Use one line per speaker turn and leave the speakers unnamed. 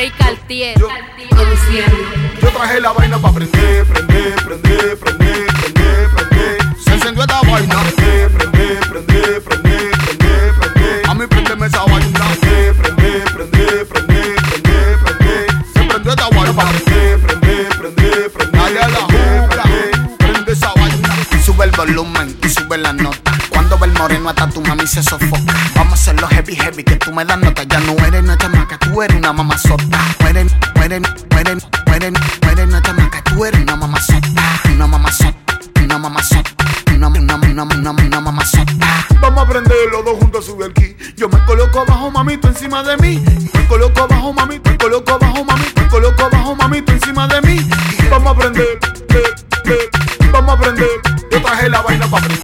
Rey Cartier.
Yo-. Yo traje la vaina pa' prender, prender, prender, prender, prender, prender. Se encendió esta vaina. Prender, prender, prender, prender, prender, prender. A mí prendeme esa vaina. Prender, prender, prender, prender, prender, prender. Se prendió esta vaina pa' prender, prender, prender, prender. Dale a la prende esa vaina.
Y sube el volumen y sube la nota. Cuando ve el moreno hasta tu mami se sofoca. Vamos a hacerlo heavy, heavy, que tú me das nota. Ya no eres nuestra maca, tú eres una mamazota. Mueren, mueren, mueren, mueren, mueren nuestra maca, tú eres una mamazota. Una mamazota, una mamazota. Una, una, una, una, una.
Vamos a prender los dos juntos, el ki. Yo me coloco abajo, mamito, encima de mí. Me coloco abajo, mamito, me coloco abajo, mamito, me coloco abajo, mamito, encima de mí. Vamos a prender, eh, eh, vamos a prender. Yo traje la vaina para prender.